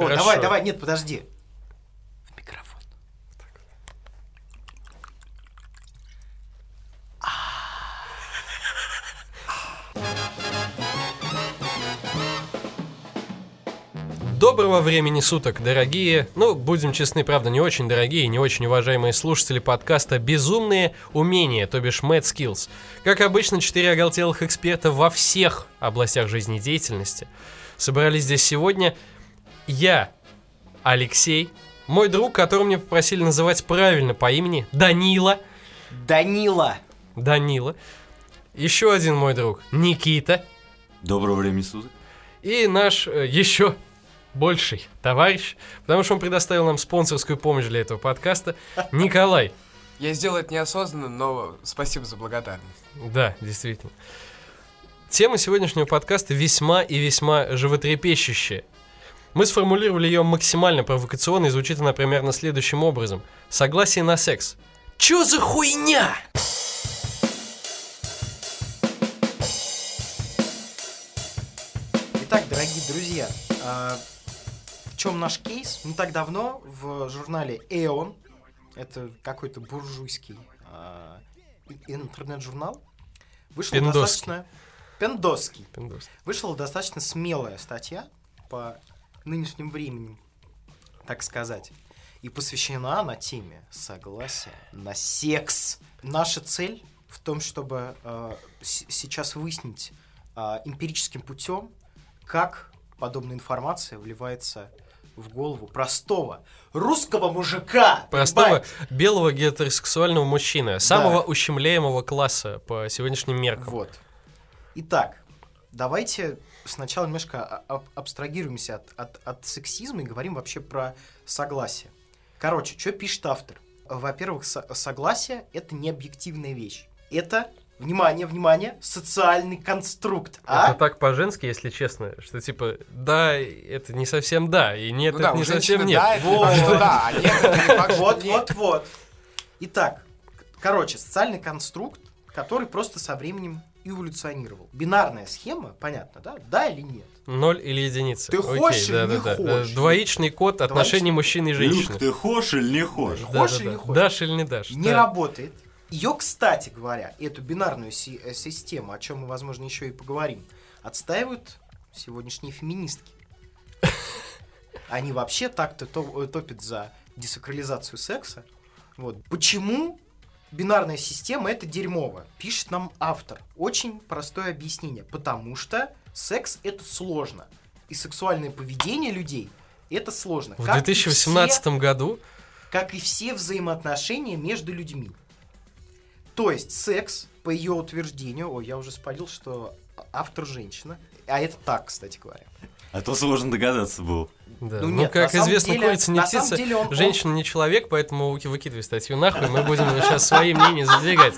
О, Хорошо. давай, давай, нет, подожди. В микрофон. Доброго времени суток, дорогие, ну, будем честны, правда, не очень дорогие, не очень уважаемые слушатели подкаста «Безумные умения», то бишь Mad Skills. Как обычно, четыре оголтелых эксперта во всех областях жизнедеятельности собрались здесь сегодня. Я, Алексей, мой друг, которого мне попросили называть правильно по имени, Данила, Данила. Данила, еще один мой друг, Никита, Доброго времени суток. И наш э, еще больший товарищ, потому что он предоставил нам спонсорскую помощь для этого подкаста, Николай. Я сделал это неосознанно, но спасибо за благодарность. Да, действительно. Тема сегодняшнего подкаста весьма и весьма животрепещущая. Мы сформулировали ее максимально провокационно, и звучит она примерно следующим образом. Согласие на секс. Чё за хуйня? Итак, дорогие друзья, а, в чем наш кейс? Не так давно в журнале Эон, это какой-то буржуйский а, интернет-журнал, вышел достаточно... Пендосский. Пиндос. Вышла достаточно смелая статья по нынешним временем, так сказать. И посвящена она теме согласия на секс. Наша цель в том, чтобы э, сейчас выяснить э, эмпирическим путем, как подобная информация вливается в голову простого русского мужика. Простого понимаете? белого гетеросексуального мужчины, самого ущемляемого класса по сегодняшним меркам. Вот. Итак, давайте сначала немножко аб- абстрагируемся от, от, от сексизма и говорим вообще про согласие. Короче, что пишет автор? Во-первых, со- согласие — это не объективная вещь. Это, внимание, внимание, социальный конструкт. А? Это так по-женски, если честно, что типа да, это не совсем да, и нет, ну это да, не совсем нет. да, Вот. да, а нет, Вот, вот, вот. Итак, короче, социальный конструкт, который просто со временем эволюционировал. Бинарная схема, понятно, да? Да или нет? Ноль или единица. Ты Окей, хочешь или да, не да, хочешь? Двоичный код отношений мужчины и Люк, женщины. ты хочешь или не хочешь? Да, Хочешь да, или не хочешь? Дашь или не дашь? не да. работает. Ее, кстати говоря, эту бинарную си- э, систему, о чем мы, возможно, еще и поговорим, отстаивают сегодняшние феминистки. Они вообще так-то то- э, топят за десакрализацию секса. Вот. Почему бинарная система это дерьмово? Пишет нам автор. Очень простое объяснение. Потому что секс это сложно. И сексуальное поведение людей это сложно. В Как и 2018 году как и все взаимоотношения между людьми. То есть секс, по ее утверждению, ой, я уже спалил, что автор женщина, а это так, кстати говоря. А то сложно догадаться было. Да. Ну Ну, нет, как известно, деле- курица не птица, деле он- он- женщина не человек, поэтому выки- выкидывай статью нахуй, мы будем сейчас свои мнения задвигать.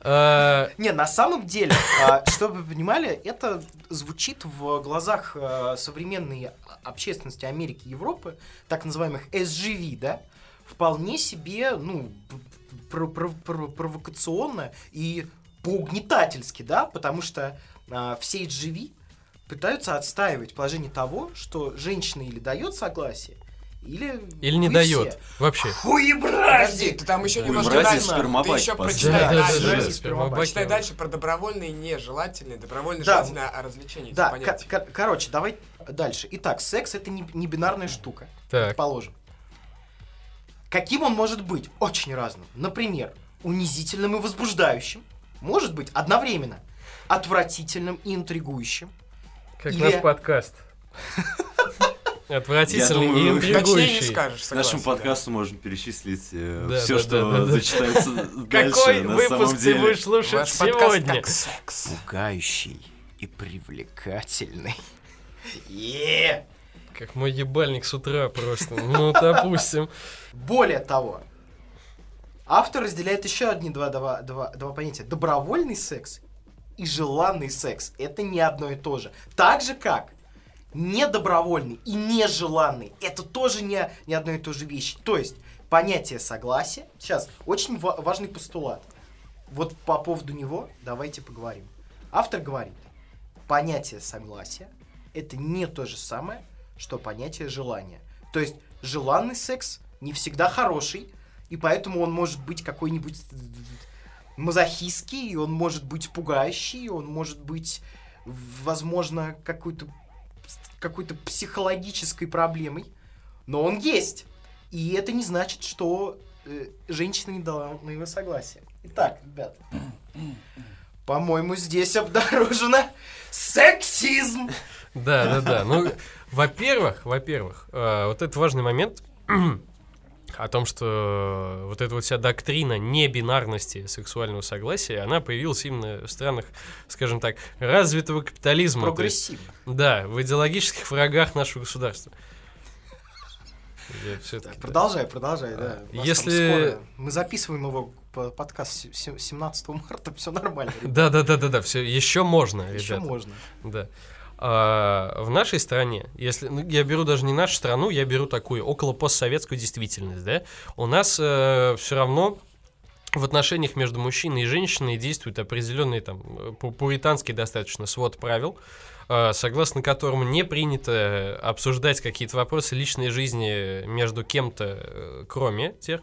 Э, Не, на самом деле, а, чтобы вы понимали, это звучит в глазах а, современной общественности Америки и Европы, так называемых SGV, да, вполне себе, ну, пр- пр- пр- провокационно и поугнетательски, да, потому что а, все SGV пытаются отстаивать положение того, что женщина или дает согласие, или... Или не дает. все Вообще. Хуебрази! ты там еще Ой, немножко братья, дальше. Ты еще прочитай Да, да, дальше. да, да, спермобаки. Прочитай дальше про добровольные нежелательные, добровольно Да. желательное развлечение. Да, эти ко- понятия. ко- короче, давай дальше. Итак, секс это не, не бинарная штука, Так. предположим. Каким он может быть? Очень разным. Например, унизительным и возбуждающим. Может быть одновременно отвратительным и интригующим. Как Или- наш подкаст. Отвратительный Я и думаю, Точнее не скажешь, К согласен, нашему да. подкасту можно перечислить Да, все, да, что да, да, да. зачитается дальше. Какой на выпуск ты будешь слушать Ваш подкаст сегодня? как секс. Пугающий и привлекательный. Е! Как мой ебальник с утра просто. Ну, допустим. Более того, автор разделяет еще одни два, два, два, два понятия. Добровольный секс и желанный секс. Это не одно и то же. Так же как недобровольный и нежеланный. Это тоже не, не одно и то же вещи. То есть понятие согласия. Сейчас, очень ва- важный постулат. Вот по поводу него давайте поговорим. Автор говорит, понятие согласия это не то же самое, что понятие желания. То есть желанный секс не всегда хороший, и поэтому он может быть какой-нибудь мазохистский, он может быть пугающий, он может быть, возможно, какой-то какой-то психологической проблемой, но он есть. И это не значит, что э, женщина не дала на его согласие. Итак, ребят, по-моему, здесь обнаружено сексизм. Да, да, да. Ну, во-первых, во-первых, э, вот это важный момент о том, что вот эта вот вся доктрина небинарности сексуального согласия, она появилась именно в странах, скажем так, развитого капитализма. Есть, Прогрессивно. да, в идеологических врагах нашего государства. Так, да. продолжай, продолжай, да. А, У нас если- Мы записываем его по- подкаст се- се- 17 марта, все нормально. Да, да, да, да, да, все, еще можно, Еще ребята. можно. Да. А, в нашей стране, если ну, я беру даже не нашу страну, я беру такую около постсоветскую действительность, да, у нас все равно в отношениях между мужчиной и женщиной действует определенный там э, пу- пуританский достаточно свод правил, а, согласно которому не принято обсуждать какие-то вопросы личной жизни между кем-то, э, кроме тех,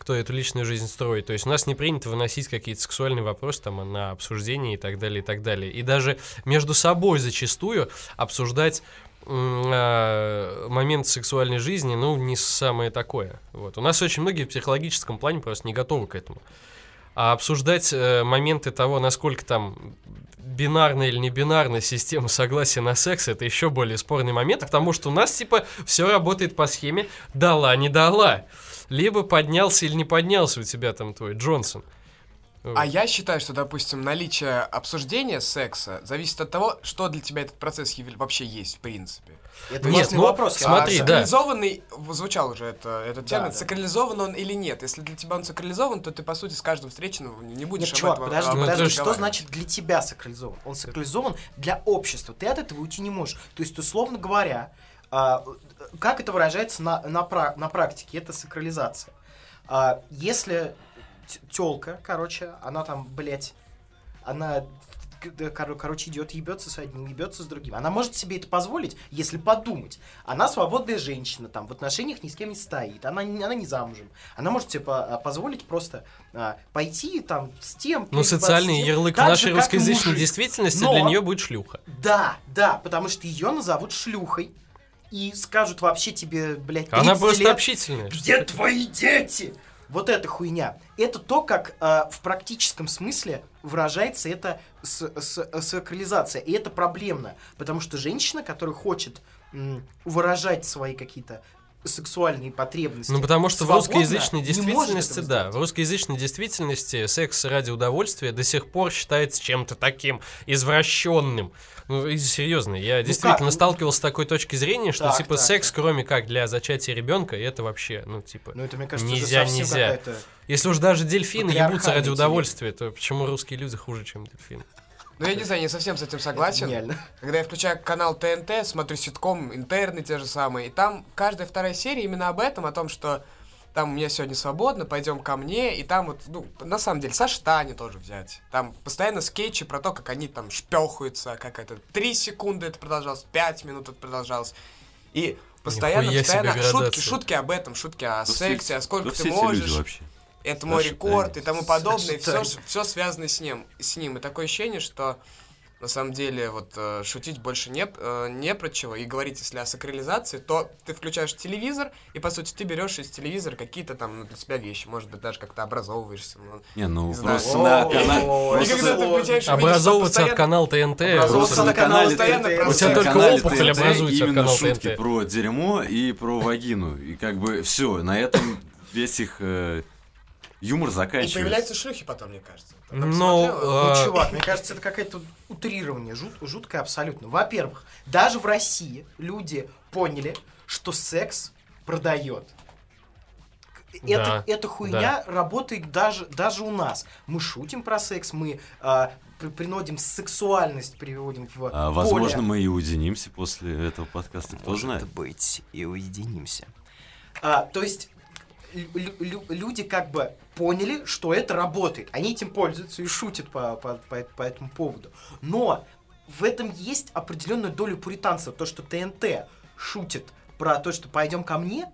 кто эту личную жизнь строит. То есть у нас не принято выносить какие-то сексуальные вопросы там на обсуждение и так далее, и так далее. И даже между собой зачастую обсуждать а, момент сексуальной жизни, ну, не самое такое. Вот. У нас очень многие в психологическом плане просто не готовы к этому. А обсуждать э, моменты того, насколько там бинарная или не бинарная система согласия на секс, это еще более спорный момент, потому что у нас, типа, все работает по схеме «дала, не дала». Либо поднялся или не поднялся у тебя там твой Джонсон. А я считаю, что, допустим, наличие обсуждения секса зависит от того, что для тебя этот процесс вообще есть, в принципе. Это Нет, ну, вопрос. смотри, вам да. Сакрализованный, звучал уже это, этот Да, термин, да. сакрализован он или нет. Если для тебя он сакрализован, то ты, по сути, с каждым встреченным не будешь Нет, чувак, подожди, об подожди, что значит для тебя сакрализован? Он сакрализован для общества, ты от этого уйти не можешь. То есть, условно говоря, а, как это выражается на, на, на практике, это сакрализация. А, если телка, короче, она там, блядь, она кор- короче, идет, ебется с одним, ебется с другим. Она может себе это позволить, если подумать. Она свободная женщина, там, в отношениях ни с кем не стоит. Она, не- она не замужем. Она может себе по- а, позволить просто а, пойти там с тем... Ну, социальный тем, ярлык в нашей же, русскоязычной мужик. действительности Но- для нее будет шлюха. Да, да, потому что ее назовут шлюхой. И скажут вообще тебе, блядь, 30 Она просто лет, общительная. Где твои дети? Вот эта хуйня. Это то, как э, в практическом смысле выражается эта сакрализация. И это проблемно. Потому что женщина, которая хочет выражать свои какие-то сексуальные потребности. Ну, потому что в русскоязычной действительности, да, в русскоязычной действительности секс ради удовольствия до сих пор считается чем-то таким извращенным. Ну, и серьезно, я действительно как? Ну, сталкивался с такой точки зрения, что, Так, типа, так, секс, кроме как для зачатия ребенка, это вообще, ну, типа, Ну, это, мне кажется, нельзя, нельзя. Если уж даже дельфины ебутся ради удовольствия, то почему русские люди хуже, чем дельфины? Ну, я не знаю, не совсем с этим согласен. Когда я включаю канал ТНТ, смотрю ситком, интерны те же самые, и там каждая вторая серия именно об этом, о том, что там у меня сегодня свободно, пойдем ко мне, и там вот, ну, на самом деле, со Штани тоже взять. Там постоянно скетчи про то, как они там шпехаются, как это, три секунды это продолжалось, пять минут это продолжалось. И постоянно, Нихуя постоянно шутки, градация. шутки об этом, шутки о все сексе, эти- а сколько ты все можешь вообще? Это мой рекорд и тому подобное. Саша Все, все связано с ним, с ним. И такое ощущение, что на самом деле вот э, шутить больше не, э, не про чего. И говорить, если о сакрализации, то ты включаешь телевизор, и по сути ты берешь из телевизора какие-то там ну, для себя вещи. Может быть, даже как-то образовываешься. ну. Не, ну Не просто на канале... И Образовываться от канала ТНТ. Образовываться Просто на на канале ТНТ. У тебя только опухоль образуется от именно канала ТНТ. про дерьмо и про вагину. И как бы все, на этом весь их э, юмор И заканчивается. появляются шлюхи потом, мне кажется. Ты так Ну, смотрела? Ну, А- чувак, мне кажется, это какое-то утрирование, жут- жуткое абсолютно. Во-первых, даже в России люди поняли, что секс продает. К- Это, Да, эта хуйня работает даже, даже у нас. Мы шутим про секс, мы а, при- приносим сексуальность, приводим в А, поле. возможно, мы и уединимся после этого подкаста, кто знает. быть, и уединимся. А, то есть лю- лю- люди как бы поняли, что это работает. Они этим пользуются и шутят по, по, по, по этому поводу. Но в этом есть определенную долю пуританства. То, что ТНТ шутят про то, что пойдем ко мне,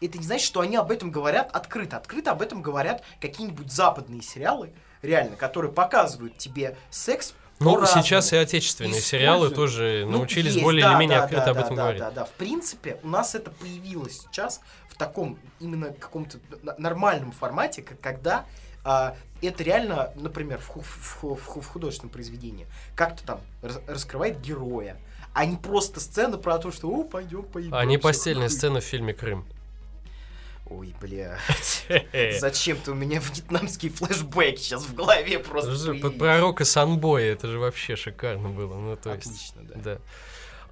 это не значит, что они об этом говорят открыто. Открыто об этом говорят какие-нибудь западные сериалы, реально, которые показывают тебе секс Ну, по-разному. сейчас и отечественные сериалы Используют. тоже Ну, научились есть, более да, или менее да, открыто да, об да, этом да, говорить. Да, да, В принципе, у нас это появилось сейчас таком именно каком-то нормальном формате, как когда а, это реально, например, в, в в в художественном произведении как-то там рас- раскрывает героя, а не просто сцена про то, что «О, пойдем поедем». А не постельная сцена в фильме «Крым». Ой, бля. Зачем-то у меня вьетнамские флешбеки сейчас в голове просто. Под пророка Санбоя, это же вообще шикарно было. Ну, то есть, Отлично, да. да.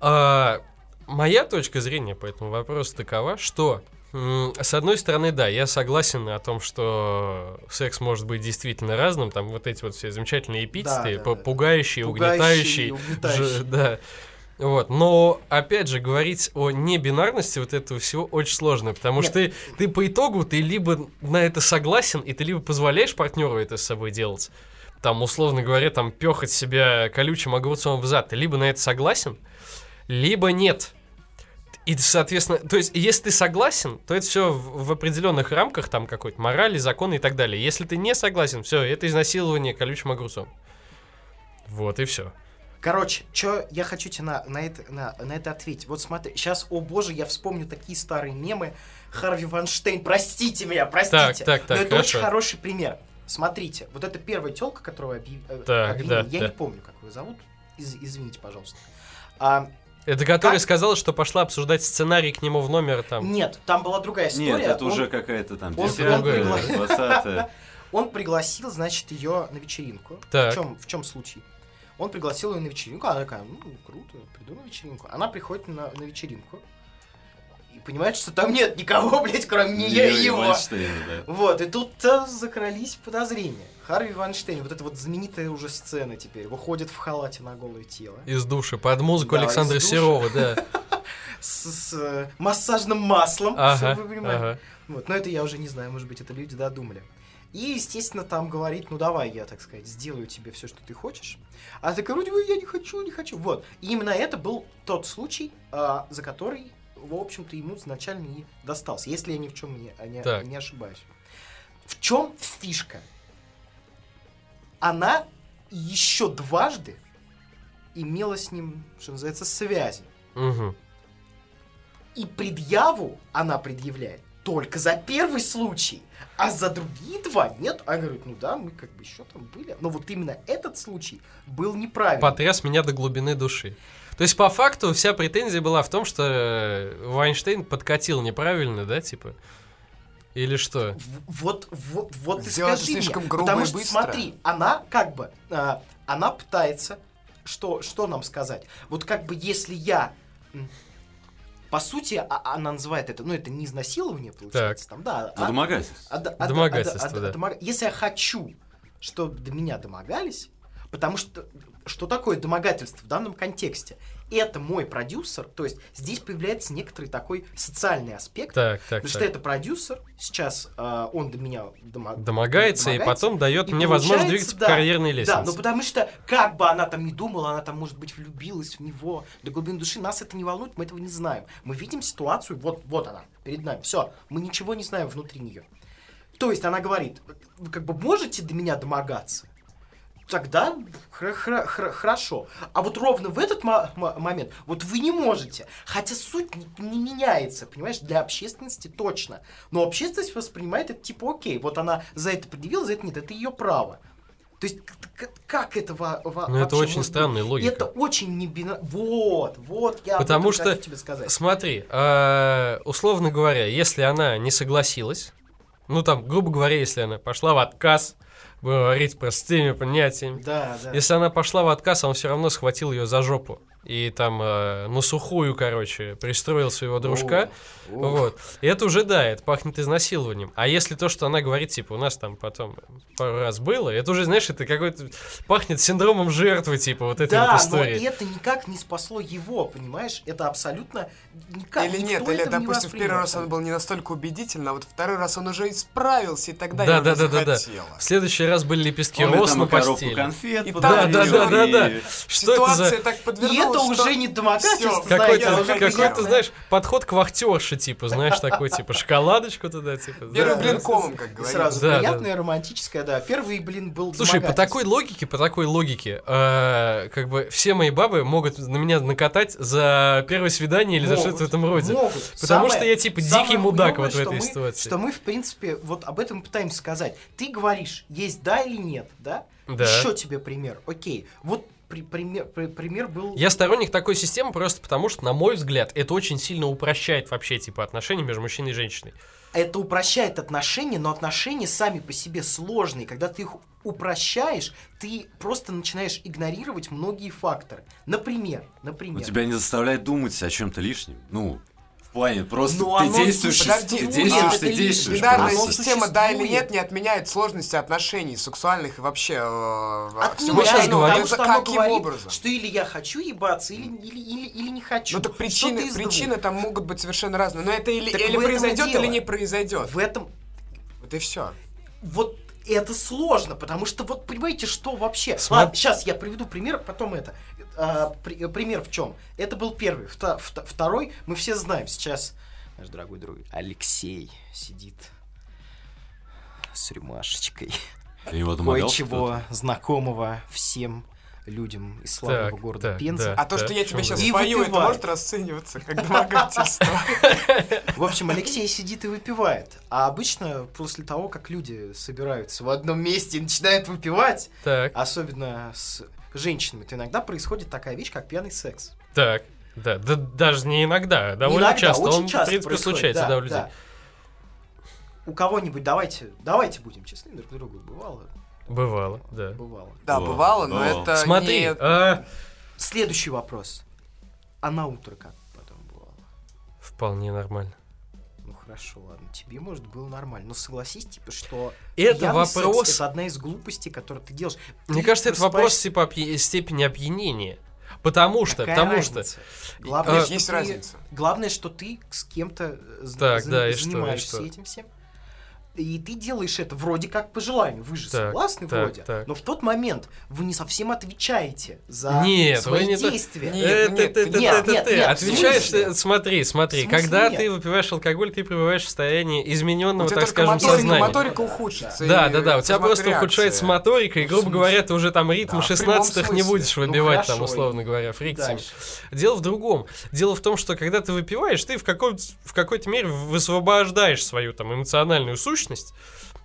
А, моя точка зрения по этому вопросу такова, что с одной стороны, да, я согласен о том, что секс может быть действительно разным, там вот эти вот все замечательные эпитеты, да, да. пугающие, Пугающий, угнетающие, угнетающий. Ж- да. Вот, но опять же говорить о небинарности вот этого всего очень сложно, потому Нет. что ты, ты по итогу ты либо на это согласен и ты либо позволяешь партнеру это с собой делать, там условно говоря, там пехать себя колючим огурцом в зад, ты либо на это согласен, либо нет. И, соответственно, то есть, если ты согласен, то это все в, в определенных рамках, там какой-то морали, законы и так далее. Если ты не согласен, все, это изнасилование колючим огурцом. Вот и все. Короче, что я хочу тебе на, на, это, на, на это ответить. Вот смотри, сейчас, о боже, я вспомню такие старые мемы. Харви Ванштейн, простите меня, простите. Так, так, так, Но это хорошо. очень хороший пример. Смотрите, вот эта первая телка, которую объяв- э, Так, обвинили, да, я да. не помню, как ее зовут. Из- извините, пожалуйста. А, Это которая Как? сказала, что пошла обсуждать сценарий к нему в номер там. Нет, там была другая история. Нет, это Он- уже какая-то там он- 10 он пригла- 20 Он пригласил, значит, ее на вечеринку. Так. В чем, в чем случай? Он пригласил ее на вечеринку, она такая, ну, круто, приду на вечеринку. Она приходит на, на вечеринку и понимает, что там нет никого, блядь, кроме нее и его. Вот, и тут закрались подозрения. Харви Ванштейн, вот эта вот знаменитая уже сцена теперь, выходит в халате на голое тело. Из души, под музыку Да, Александра. Серова, да. С, с, э, массажным маслом, Ага, чтобы вы понимали. ага. Вот, но это я уже не знаю, может быть, это люди додумали. И, естественно, там говорит, ну давай я, так сказать, сделаю тебе все, что ты хочешь. А ты вроде бы я не хочу, не хочу. Вот. И именно это был тот случай, а, за который, в общем-то, ему изначально и достался, если я ни в чем не, не, Так. не ошибаюсь. В чем фишка? Она еще дважды имела с ним, что называется, связи. Мгм. И предъяву она предъявляет только за первый случай, а за другие два нет. А говорит, ну да, мы как бы еще там были. Но вот именно этот случай был неправильный. Потряс меня до глубины души. То есть, по факту, вся претензия была в том, что э, Вайнштейн подкатил неправильно, да, типа? Или что? Вот, вот, вот ты Сделал это скажи слишком мне, грубо потому и что быстро. смотри, она как бы, а, она пытается, что, что нам сказать? Вот как бы если я, по сути, а- она называет это, ну это не изнасилование получается, там, да, а- Домогательство. А- а- а- Домогательство, а- а- да. домога- Если я хочу, чтобы до меня домогались, потому что что такое домогательство в данном контексте? Это мой продюсер, то есть здесь появляется некоторый такой социальный аспект, Так, так, потому что так. это продюсер, сейчас а, он до меня домо- Домогается, и потом дает и мне возможность двигаться да, по карьерной Да, лестнице. ну потому что как бы она там не думала, она там, может быть, влюбилась в него до глубины души, нас это не волнует, мы этого не знаем. Мы видим ситуацию, вот, вот она, перед нами. Все, мы ничего не знаем внутри нее. То есть она говорит, вы как бы можете до меня домогаться? Тогда хорошо. А вот ровно в этот мо- мо- момент, вот вы не можете. Хотя суть не, не меняется, понимаешь, для общественности точно. Но общественность воспринимает это типа окей, вот она за это предъявила, за это нет, это ее право. То есть как это во- во- Ну, это очень странная быть? логика. Это очень не бина- Вот, вот, я Потому что, хочу тебе сказать. смотри, а, условно говоря, если она не согласилась, ну там, грубо говоря, если она пошла в отказ, говорить простыми понятиями, Да, да. если она пошла в отказ, он все равно схватил ее за жопу и там э, на сухую, короче, пристроил своего дружка, О, о. вот. И это уже, да, это пахнет изнасилованием. А если то, что она говорит, типа, у нас там потом пару раз было, это уже, знаешь, это какой-то пахнет синдромом жертвы, типа, вот этой Да, вот но истории. это никак не спасло его, понимаешь? Это абсолютно никак. Или никто нет, или, допустим, в первый раз он был не настолько убедительный, а вот второй раз он уже исправился, и тогда Да, я да, да, да, да. В следующий раз были лепестки Он роз на постели. конфет И да, да, да, и- да. Что это Ситуация за... так И это что уже не домогательство, Какой-то, какой-то, знаешь, подход к вахтерше, типа, знаешь, такой, типа, шоколадочку туда, типа. Первый да. блин комом, как говорится. сразу Да, приятное, романтическое, да. Первый, блин, был Слушай, по такой логике, по такой логике, э, как бы все мои бабы могут на меня накатать за первое свидание или за Могут, что-то в этом роде. могут. Потому Самое- что я, типа, дикий мудак вот в этой мы- ситуации. Что мы, в принципе, вот об этом пытаемся сказать. Ты говоришь, есть да или нет, да? Да. Еще тебе пример. Окей. Вот при- пример, при- пример был... Я сторонник такой системы просто потому, что, на мой взгляд, это очень сильно упрощает вообще, типа, отношения между мужчиной и женщиной. Это упрощает отношения, но отношения сами по себе сложные. Когда ты их упрощаешь, ты просто начинаешь игнорировать многие факторы. Например, Но например. тебя не заставляет думать о чем-то лишнем. Ну, плане, просто Но ты оно действуешь, существует, ты действуешь, это ты действуешь. Бинарная просто. система да или нет не отменяет сложности отношений сексуальных и вообще Отменяет, всего Мы остального. говорим, Это потому что оно каким говорит, образом? Что или я хочу ебаться, или, или, или, или не хочу. Ну так причины, причины там могут быть совершенно разные. Но это или, Так или произойдет, или не произойдет. В этом Вот и все. вот это сложно, потому что вот понимаете, что вообще. Сма- Ладно, сейчас я приведу пример, потом это. А, при- пример в чем? Это был первый. Вта- вта- второй мы все знаем. Сейчас наш дорогой друг Алексей сидит с рюмашечкой. Ты его домогался Кое-чего знакомого всем людям из славного Так, города так, Пенза. да. А то, что я тебе сейчас И пою, это может расцениваться как домогательство. В общем, Алексей сидит и выпивает. А обычно после того, как люди собираются в одном месте и начинают выпивать, Так, особенно с женщинами, то иногда происходит такая вещь, как пьяный секс. так. Да, да, даже не иногда, а довольно Иногда, часто. очень Он, часто в принципе, происходит, случается, да, да, у людей. да. У кого-нибудь давайте, давайте будем честны друг другу. Бывало, Бывало, да. бывало. Да, О, бывало, но о. это Смотри, не... а, Следующий вопрос. А на утро как потом бывало? вполне нормально. Ну хорошо, ладно, тебе, может, было нормально. Но согласись, типа, что Это пьяный секс вопрос- это одна из глупостей, которые ты делаешь. Мне Ты кажется, это вопрос типа опья- степени опьянения. Потому что, Какая потому что. разница? Главное, А, что Есть ты- разница. Главное, что ты с кем-то Так, за- да, и что, и занимаешься что? этим всем. И ты делаешь это вроде как по желанию. Вы же Так, согласны так, вроде. так. Но в тот момент вы не совсем отвечаете за Нет, свои не действия. Нет, Э, ну нет, нет, нет, нет, в Отвечаешь, смотри, смотри, когда нет? ты выпиваешь алкоголь, ты пребываешь в состоянии измененного, так скажем, моторика, сознания. моторика ухудшится. Да, да, да, у тебя просто реакция. ухудшается моторика, и, В грубо говоря, ты уже там ритм 16-х не будешь. Ну, выбивать, там, условно говоря, фрикциями. Дело в другом. Дело в том, что когда ты выпиваешь, ты в какой-то мере высвобождаешь свою там эмоциональную сущность.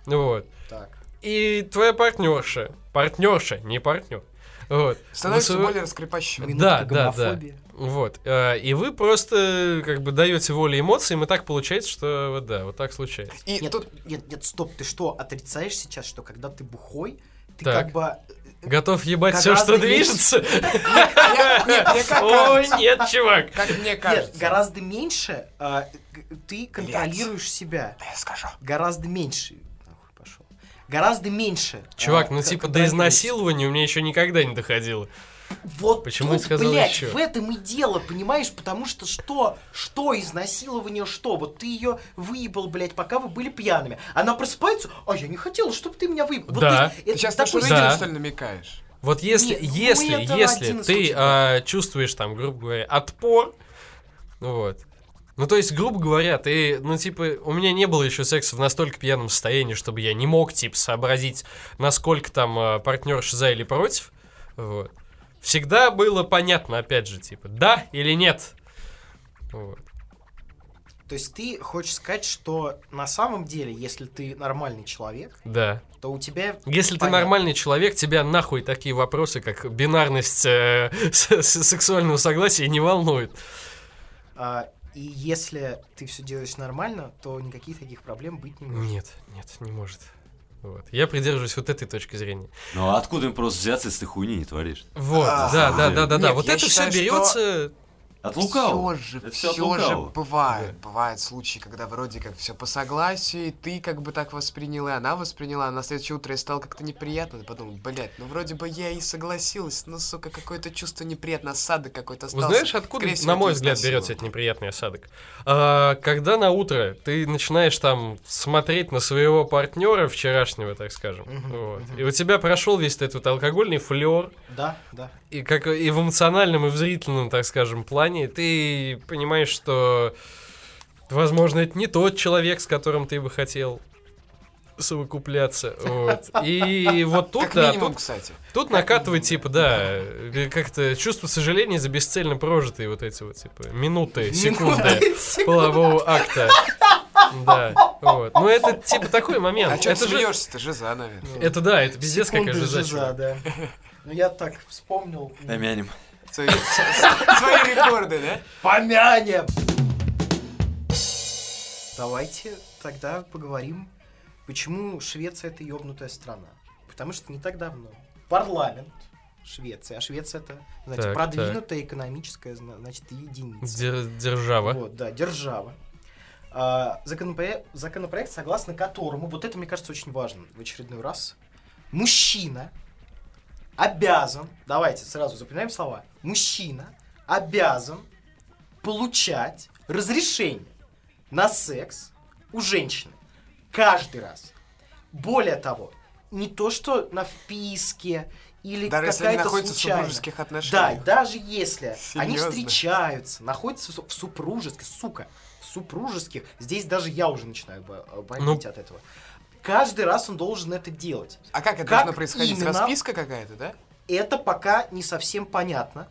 Вот. Так. И твоя партнерша, партнерша, не партнер. Вот. Становится Высво- более раскрепощенным. Да, да, да. Вот. э, И вы просто как бы даете волю эмоциям, и так получается, что вот да, вот так случается. И Нет, тут нет, нет, стоп, ты что, отрицаешь сейчас, что когда ты бухой, ты Так. как бы... Готов ебать все, что движется? Ой, нет, чувак. как мне кажется. гораздо меньше а, ты контролируешь себя. Да я скажу. Гораздо меньше. Нахуй пошел. Гораздо меньше. Чувак, а, ну типа до изнасилования у меня еще никогда не доходило. Вот Почему тут, сказал блядь, ещё? в этом и дело, понимаешь? Потому что что? Что изнасилование, что? Вот ты ее выебал, блядь, пока вы были пьяными. Она просыпается, а я не хотела, чтобы ты меня выебал. Вот, Да. то есть, Ты это сейчас такой что Да. что ли, намекаешь? Вот если, Нет, ну, если, если ты а, чувствуешь там, грубо говоря, отпор, вот. Ну, то есть, грубо говоря, ты, ну, типа, у меня не было еще секса в настолько пьяном состоянии, чтобы я не мог, типа, сообразить, насколько там а, партнер за или против. Вот. Всегда было понятно, опять же, типа, да или нет. Вот. То есть ты хочешь сказать, что на самом деле, если ты нормальный человек, Да. то у тебя... Если ты Понятно. нормальный человек, тебя нахуй такие вопросы, как бинарность э, с- с- сексуального согласия не волнуют. а, и если ты все делаешь нормально, то никаких таких проблем быть не может. Нет, нет, не может. Вот. Я придерживаюсь вот этой точки зрения. Ну а откуда им просто взяться, если ты хуйни не творишь? Вот, А, да, да, да, да, да. Вот это все берется. От лукавого. Все же, Это от все же бывает. Бывают случаи, когда вроде как все по согласию, и ты как бы так воспринял, и она восприняла, а на следующее утро ей стало как-то неприятно. Ты подумал, блядь, ну вроде бы я и согласилась, но, сука, какое-то чувство неприятно, осадок какой-то Вы остался. знаешь, откуда, Скорее на мой взгляд, берется этот неприятный осадок? А, когда на утро ты начинаешь там смотреть на своего партнера вчерашнего, так скажем, Мгм, вот, и у тебя прошел весь этот алкогольный флер, Да, да. и как и в эмоциональном, и в зрительном, так скажем, плане, ты понимаешь, что, возможно, это не тот человек, с которым ты бы хотел совокупляться. Вот. И вот тут, Как да, минимум, тут, кстати. тут накатывает, типа, да, как-то чувство сожаления за бесцельно прожитые вот эти вот, типа, минуты, секунды полового акта. Да, вот. Ну, это, типа, такой момент. А что ты это же, смеешься-то, жиза, наверное. это, да, это пиздец какая Секунды жиза. жиза, да. Ну я так вспомнил. Помянем. Свои рекорды, да? Помянем! Давайте тогда поговорим, почему Швеция это ёбнутая страна. Потому что не так давно парламент Швеции, а Швеция это, знаете, Так, продвинутая экономическая, зна- значит, единица. Дер- держава. Вот, да, держава. А, законопроект, законопроект, согласно которому, вот это, мне кажется, очень важно в очередной раз, мужчина обязан, давайте сразу запоминаем слова, мужчина обязан получать разрешение на секс у женщины каждый раз. Более того, не то, что на вписке или Даже если они какая-то находятся в супружеских Да, отношениях. даже если они Серьезно? встречаются, находятся в су- в супружеских, сука, в супружеских, здесь даже я уже начинаю бо- Ну. бомбить от этого. Каждый раз он должен это делать. А как это Как должно происходить? именно? Расписка какая-то, да? Это пока не совсем понятно,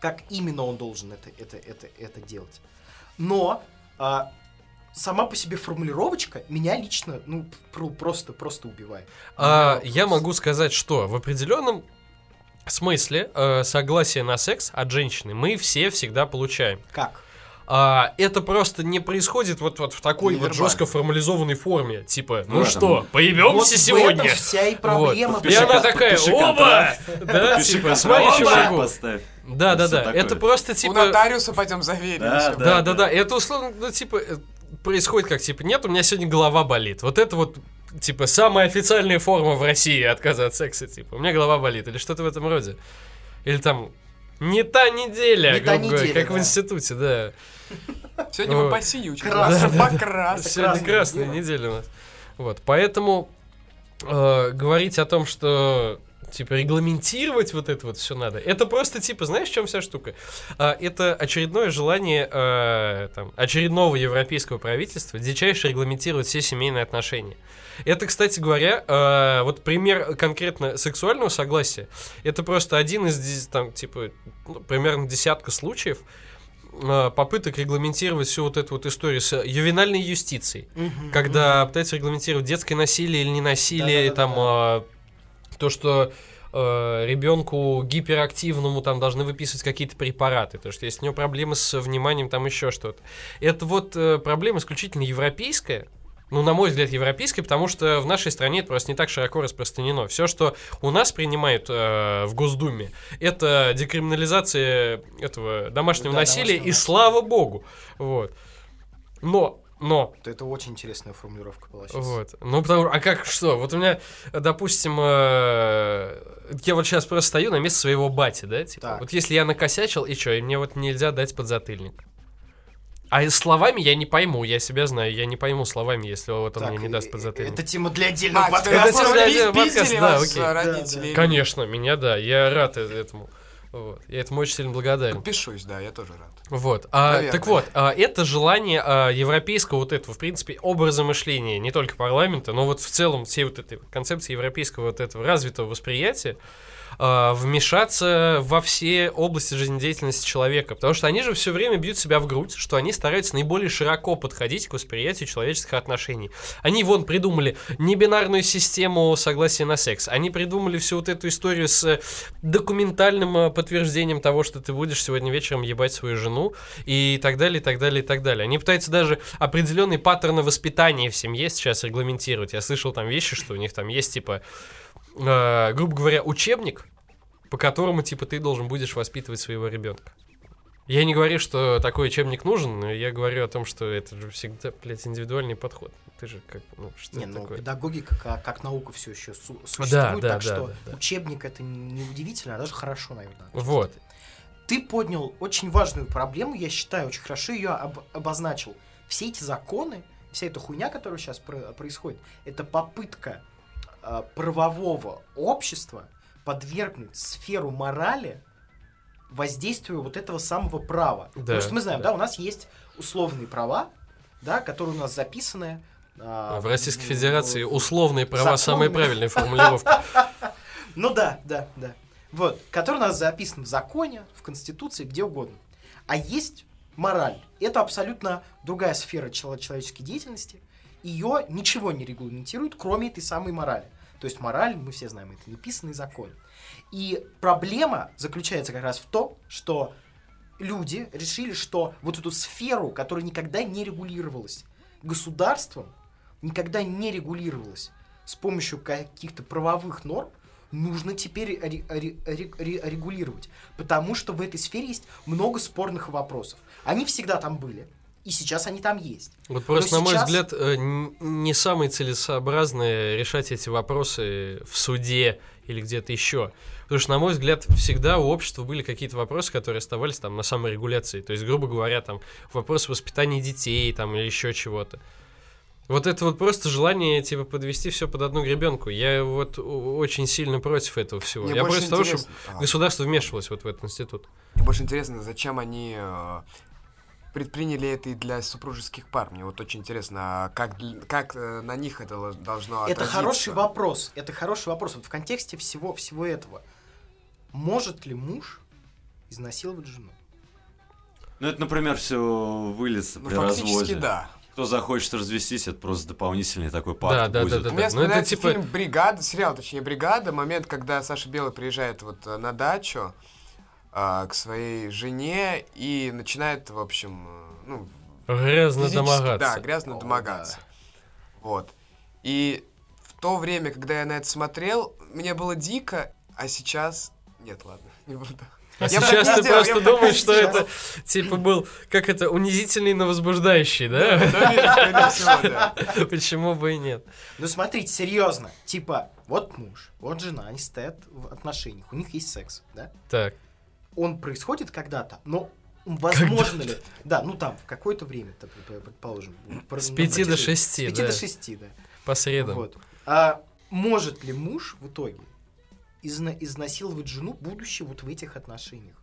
как именно он должен это, это, это, это делать. Но а, сама по себе формулировочка меня лично, ну, про- просто, просто убивает. А, я могу сказать, что в определенном смысле э, согласие на секс от женщины мы все всегда получаем. Как? А, это просто не происходит вот, вот в такой вот жестко формализованной форме. Типа, ну, Ну да, что, поемся Вот сегодня? этом вся и Вот. проблема. И Подпиши она такая, оба! Да, Пиши типа, смотри, поставь. Да, да, да. Это просто У типа... нотариуса пойдем заверим. Да, всё. да. Да, да, да. Это условно, ну, типа, э, происходит как, типа, нет, у меня сегодня голова болит. Вот это вот, типа, самая официальная форма в России отказа от секса, типа, у меня голова болит, или что-то в этом роде. Или там, не та неделя, Не та грубо говоря, неделя, как в да. институте, да. Сегодня мы по синей учим. Красный. По красной. Сегодня красная неделя у нас. Вот, поэтому э, говорить о том, что типа регламентировать вот это вот все надо. Это просто типа, знаешь, в чем вся штука? А, это очередное желание э, там, очередного европейского правительства дичайше регламентировать все семейные отношения. Это, кстати говоря, э, вот пример конкретно сексуального согласия. Это просто один из там типа ну, примерно десятка случаев э, попыток регламентировать всю вот эту вот историю с ювенальной юстицией Мгм. когда пытаются регламентировать детское насилие или не насилие, и там Да-да-да-да. То, что э, ребенку гиперактивному там должны выписывать какие-то препараты, то что если у него проблемы с вниманием, там еще что-то. Это вот э, проблема исключительно европейская, ну, на мой взгляд, европейская, потому что в нашей стране это просто не так широко распространено. Все, что у нас принимают э, в Госдуме, это декриминализация этого домашнего Да, насилия, домашнего и слава богу. Вот. Но, но, Это очень интересная формулировка была сейчас. вот. Ну, потому а как что? Вот у меня, допустим, э, я вот сейчас просто стою на месте своего бати, да? Типа, Так. вот если я накосячил, и что, и мне вот нельзя дать подзатыльник. А словами я не пойму, я себя знаю, я не пойму словами, если вот он Так, мне не даст подзатыльник. Это тема для отдельного А, теперь Это подкаста. тема для отдельного подкаста, да, окей. Да, родители. Конечно, меня, да, я рад этому. Вот. Я этому очень сильно благодарен. Подпишусь, да, я тоже рад. Вот. А, Наверное. так вот, а, это желание а, европейского вот этого, в принципе, образа мышления, не только парламента, но вот в целом всей вот этой концепции европейского вот этого развитого восприятия, а, вмешаться во все области жизнедеятельности человека. Потому что они же все время бьют себя в грудь, что они стараются наиболее широко подходить к восприятию человеческих отношений. Они вон придумали небинарную систему согласия на секс. Они придумали всю вот эту историю с э, документальным э, подтверждением того, что ты будешь сегодня вечером ебать свою жену и так далее, и так далее, и так далее. Они пытаются даже определенные паттерны воспитания в семье сейчас регламентировать. Я слышал там вещи, что у них там есть типа, э, грубо говоря, учебник, по которому типа ты должен будешь воспитывать своего ребенка. Я не говорю, что такой учебник нужен, но я говорю о том, что это же всегда, блядь, индивидуальный подход. Ты же как, ну, что Не, это ну, такое? педагогика как, как наука все еще су- существует, Да, да, так да, что да, да. учебник это не удивительно, а даже хорошо, наверное. Вот. Ты поднял очень важную проблему, я считаю, очень хорошо ее об- обозначил. Все эти законы, вся эта хуйня, которая сейчас про- происходит, это попытка правового общества подвергнуть сферу морали воздействию вот этого самого права. Да, Потому что мы знаем, да. да, у нас есть условные права, да, которые у нас записаны. а, В Российской Федерации условные права законы. самая правильная формулировка. Ну да, да, да. Вот, который у нас записан в законе, в Конституции, где угодно. А есть мораль. Это абсолютно другая сфера чело- человеческой деятельности. Ее ничего не регламентирует, кроме этой самой морали. То есть мораль, мы все знаем, это неписанный закон. И проблема заключается как раз в том, что люди решили, что вот эту сферу, которая никогда не регулировалась государством, никогда не регулировалась с помощью каких-то правовых норм, нужно теперь ре- ре- ре- ре- регулировать. Потому что в этой сфере есть много спорных вопросов. Они всегда там были. И сейчас они там есть. Вот просто, на мой сейчас- взгляд, э, не самое целесообразное решать эти вопросы в суде или где-то еще. Потому что, на мой взгляд, всегда у общества были какие-то вопросы, которые оставались там на саморегуляции. То есть, грубо говоря, там вопрос воспитания детей там или еще чего-то. Вот это вот просто желание, типа, подвести все под одну гребенку. Я вот очень сильно против этого всего. Мне Я больше против того, чтобы интересно- а. государство вмешивалось вот в этот институт. Мне больше интересно, зачем они э, предприняли это и для супружеских пар. Мне вот очень интересно, а как, как э, на них это должно Это отразиться? хороший вопрос. Это хороший вопрос. Вот в контексте всего, всего этого. Может ли муж изнасиловать жену? Ну, это, например, все выльется Ну, при фактически разводе. да. Кто захочет развестись, это просто дополнительный такой Да, пакт да, будет. да, У меня Ну, это вспоминается типа- фильм «Бригада», сериал, точнее, «Бригада», момент, когда Саша Белый приезжает вот э, на дачу а, к своей жене и начинает, в общем, э, ну, Грязно домогаться. Да, грязно О, домогаться. Вот. И в то время, когда я на это смотрел, мне было дико, а сейчас... Нет, ладно, не буду. А Я сейчас ты сделал, просто думаешь, что это типа был как это унизительный, но возбуждающий, да? Да, всего, да. Почему бы и нет? Ну, смотрите, серьезно. Типа, вот муж, вот жена, они стоят в отношениях, у них есть секс, да? Так, Он происходит когда-то, но возможно ли... Да, ну там, в какое-то время, так, предположим. С на пяти до протяжении- шести, С пяти да. до шести, да. по средам. Вот. А может ли муж в итоге изна- изнасиловать жену, будучи вот в этих отношениях?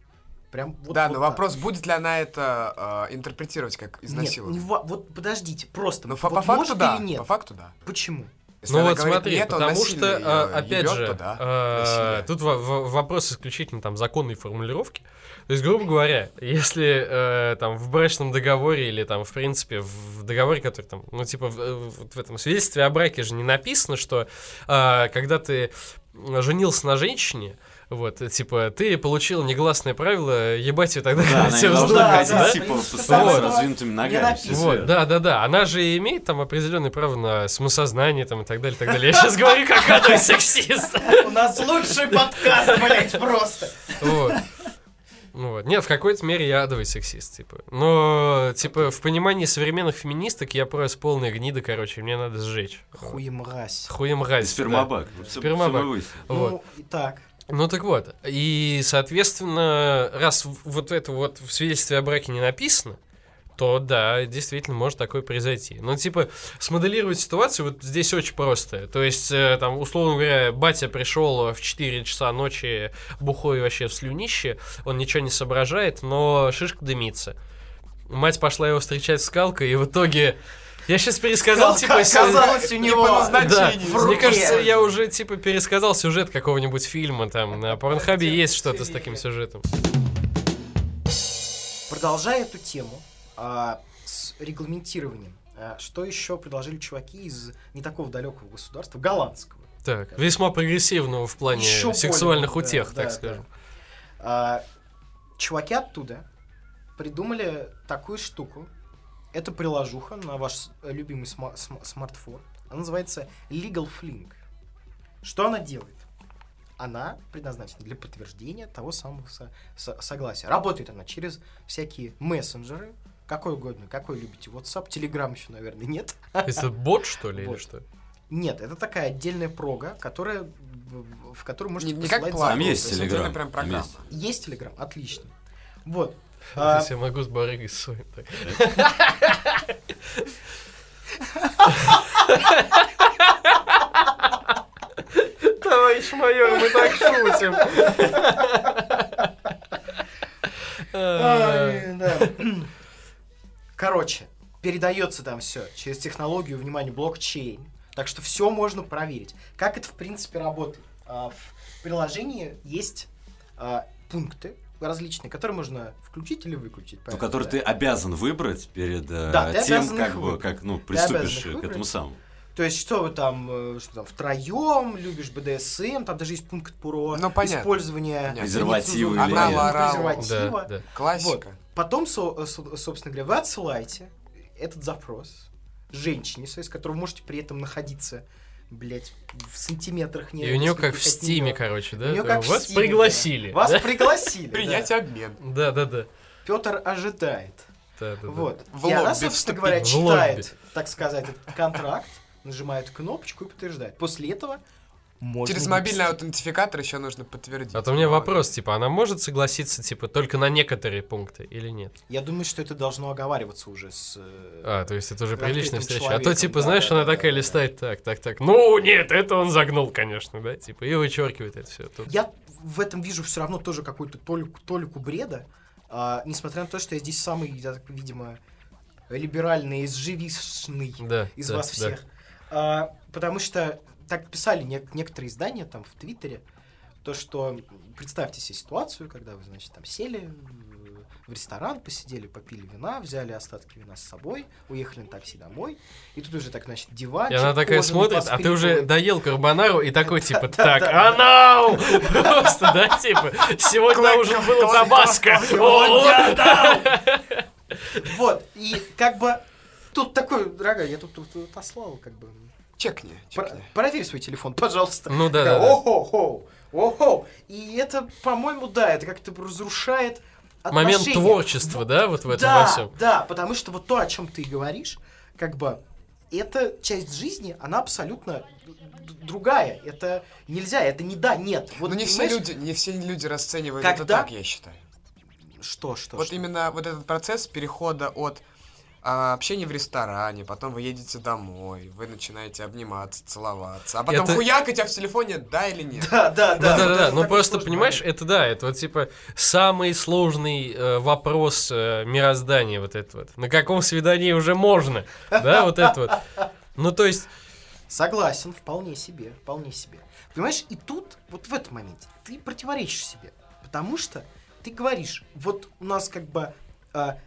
Прям вот, Да, вот но так. вопрос, будет ли она это э, интерпретировать как Нет, изнасилование? не ва- вот подождите, просто. Ну, вот по факту может да. или нет? По факту да. Почему? Если Ну вот говорит смотри, нет, потому что, а, опять же, то да, а, тут во- во- вопрос исключительно там законной формулировки. То есть, грубо говоря, если э, там в брачном договоре или там, в принципе, в договоре, который там, ну, типа, в, э, вот в этом свидетельстве о браке же не написано, что а, когда ты женился на женщине, вот, э, типа, ты получил негласное правило ебать ее тогда, Да, когда тебе должна ходить, да? типа, Вот. постоянно с Вот. раздвинутыми Не ногами. Вот, да, да, да. Она же имеет там определенное право на самосознание там и так далее, и так далее. Я сейчас говорю как адовый сексист. У нас лучший подкаст, блять, просто. Вот. Ну вот. Нет, в какой-то мере я адовый сексист, типа. Но, типа, в понимании современных феминисток я просто полная гнида, короче, мне надо сжечь. Хуемразь. Хуем мразь. Спермобак. да. Спермобак. Вот. Ну, и так. Ну так вот, и, соответственно, раз вот это вот в свидетельстве о браке не написано, то да, действительно может такое произойти. Но типа смоделировать ситуацию вот здесь очень просто. То есть, э, там, условно говоря, батя пришел в 4 часа ночи бухой вообще в слюнище, он ничего не соображает, но шишка дымится. Мать пошла его встречать скалкой, и в итоге... Я сейчас пересказал, типа... оказалось у Не него. по назначению. да, мне кажется, я уже типа пересказал сюжет какого-нибудь фильма там на Порнхабе есть что-то с таким сюжетом. Продолжая эту тему а, с регламентированием, а, что еще предложили чуваки из не такого далекого государства, голландского? Так, весьма прогрессивного в плане более, сексуальных да, утех, да, так да. скажем. А, чуваки оттуда придумали такую штуку. Это приложуха на ваш любимый сма- см- смартфон. Она называется Legal Fling. Что она делает? она предназначена для подтверждения того самого со- со- согласия. Работает она через всякие мессенджеры, какой угодно, какой любите, WhatsApp, Telegram еще, наверное, нет. Это бот, что ли, или что? Нет, это такая отдельная прога, которая, в, которую можете Не, не как план. Там есть Telegram, прям там программа. есть. Есть Telegram, отлично. Вот. А, есть я могу с барыгой ссорить. так. Товарищ майор, мы так шутим. Короче, передается там все через технологию, внимание, блокчейн. Так что все можно проверить. Как это, в принципе, работает? А, В приложении есть а, пункты различные, которые можно включить или выключить. Ну, который да? ты обязан выбрать перед э, Да, ты тем, как бы, как, ну, приступишь к выбрать. этому самому. То есть, что вы там, э, что там, втроем, любишь БДСМ, там даже есть пункт про Ну, понятно. использование нецензурного или презерватива. Да, да. Классика. Потом, со- со- собственно говоря, вы отсылаете этот запрос женщине, с которой вы можете при этом находиться, блять, в сантиметрах не И у нее как в стиме, короче, У да? неё как в Вас Стиме, пригласили. да. Вас да? пригласили. Принять обмен. Да, да, да. Петр ожидает. Да, да, да. Вот. В и она, собственно вступить. говоря, В читает, так сказать, этот контракт, нажимает кнопочку и подтверждает. После этого можно Через выпустить. мобильный аутентификатор еще нужно подтвердить. А то у меня вопрос, типа, она может согласиться, типа, только на некоторые пункты или нет? Я думаю, что это должно оговариваться уже с... э, А, то есть это уже приличная встреча. А то, типа, да, знаешь, да, она да, такая да, листает так, так, так. Ну, нет, это он загнул, конечно, да, типа, и вычеркивает это все. Я в этом вижу все равно тоже какую-то толику, толику бреда, а, несмотря на то, что я здесь самый, я так, видимо, либеральный, изживишный Да, из да, вас да. всех. А, потому что так писали не- некоторые издания там в Твиттере, то, что представьте себе ситуацию, когда вы, значит, там сели в- ресторан, посидели, попили вина, взяли остатки вина с собой, уехали на такси домой, и тут уже так, значит, диван. И она такая смотрит, а ты уже доел карбонару и такой, типа, так, да, анау! Просто, да, типа, сегодня ужин было табаско. Вот, и как бы тут такой, дорогая, я тут отослал, как бы. Чекни, Про- чекни. проверь свой телефон, пожалуйста. Ну да, да, да. Охо-хо, охо. И это, по-моему, да, это как-то разрушает Момент отношения. творчества, Вот, да, вот в этом да, во всем. Да, потому что вот то, о чем ты говоришь, как бы, эта часть жизни, она абсолютно другая. Это нельзя, это не да, нет. Вот, Но Ну, не все люди, не все люди расценивают это Когда- так, я считаю. Что, что, Вот что? именно вот этот процесс перехода от а, общения в ресторане, потом вы едете домой, вы начинаете обниматься, целоваться, а потом Это- хуяк у тебя в телефоне, да или нет? Да, да, да. Да, да, да, ну просто понимаешь, момент. это да, это вот типа самый сложный э, вопрос э, мироздания вот это вот. На каком свидании уже можно, да, вот это вот. Ну то есть, Согласен, вполне себе, вполне себе. Понимаешь, и тут, вот в этом моменте, ты противоречишь себе. Потому что ты говоришь, вот у нас как бы а,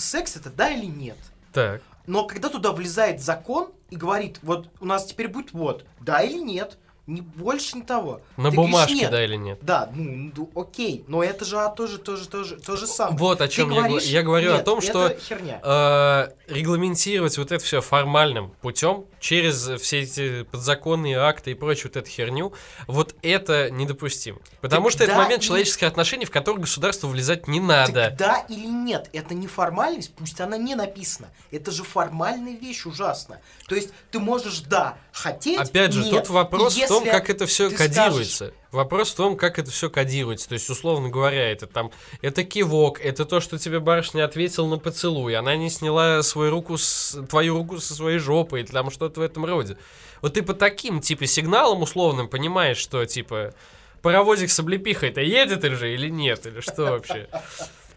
секс это да или нет. так, Но когда туда влезает закон и говорит, вот у нас теперь будет вот, да или нет, не больше не того. на Ты говоришь, бумажке, «Нет». да или нет. Да, ну, ну, окей, но это же а, тоже, тоже, тоже, то же самое. Вот о Ты чем я, гла- говоришь, я говорю о «Нет, том, это что херня. э, регламентировать вот это все формальным путем через все эти подзаконные акты и прочую вот эту херню, вот это недопустимо. Потому Так что это да, момент и- человеческих отношений, в который государству влезать не надо. Так да или нет, это не формальность, пусть она не написана. Это же формальная вещь ужасно. То есть ты можешь, да, хотеть, Опять же, нет. тут вопрос в том, если как это все кодируется. Вопрос в том, как это все кодируется. То есть, условно говоря, это там, это кивок, это то, что тебе барышня ответила на поцелуй, она не сняла свою руку с, твою руку со своей жопы, или там что-то в этом роде. Вот ты по таким, типа, сигналам условным понимаешь, что, типа, паровозик с облепихой-то едет или же, или нет, или что вообще?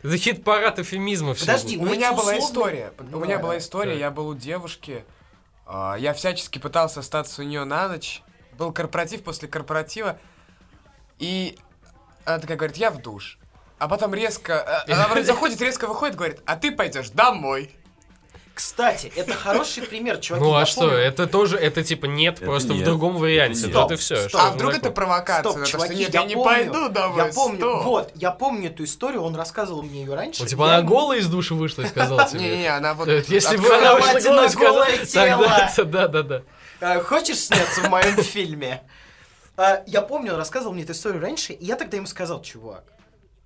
Это хит-парад эфемизма всего. Подожди, У ну меня эти была история. У Ну, меня была история, я был у девушки, а, я всячески пытался остаться у нее на ночь. Был корпоратив после корпоратива, и она такая говорит, я в душ. А потом резко, э, она вроде заходит, резко выходит, говорит, а ты пойдешь домой. Кстати, это хороший пример, чуваки. Ну а что, это тоже, это типа нет, Это просто в нет. другом варианте. Вот нет. и все. Стоп. А вдруг это провокация? Стоп, чуваки, нет, я, я, не помню, пойду домой. Я помню, стоп». вот, я помню эту историю, он рассказывал мне ее раньше. Вот, типа я она голая из души вышла и сказала тебе. Не-не, она вот... Если бы она вышла голая, сказала, голое «Э, Хочешь сняться в моем фильме? а, я помню, он рассказывал мне эту историю раньше, и я тогда ему сказал, чувак,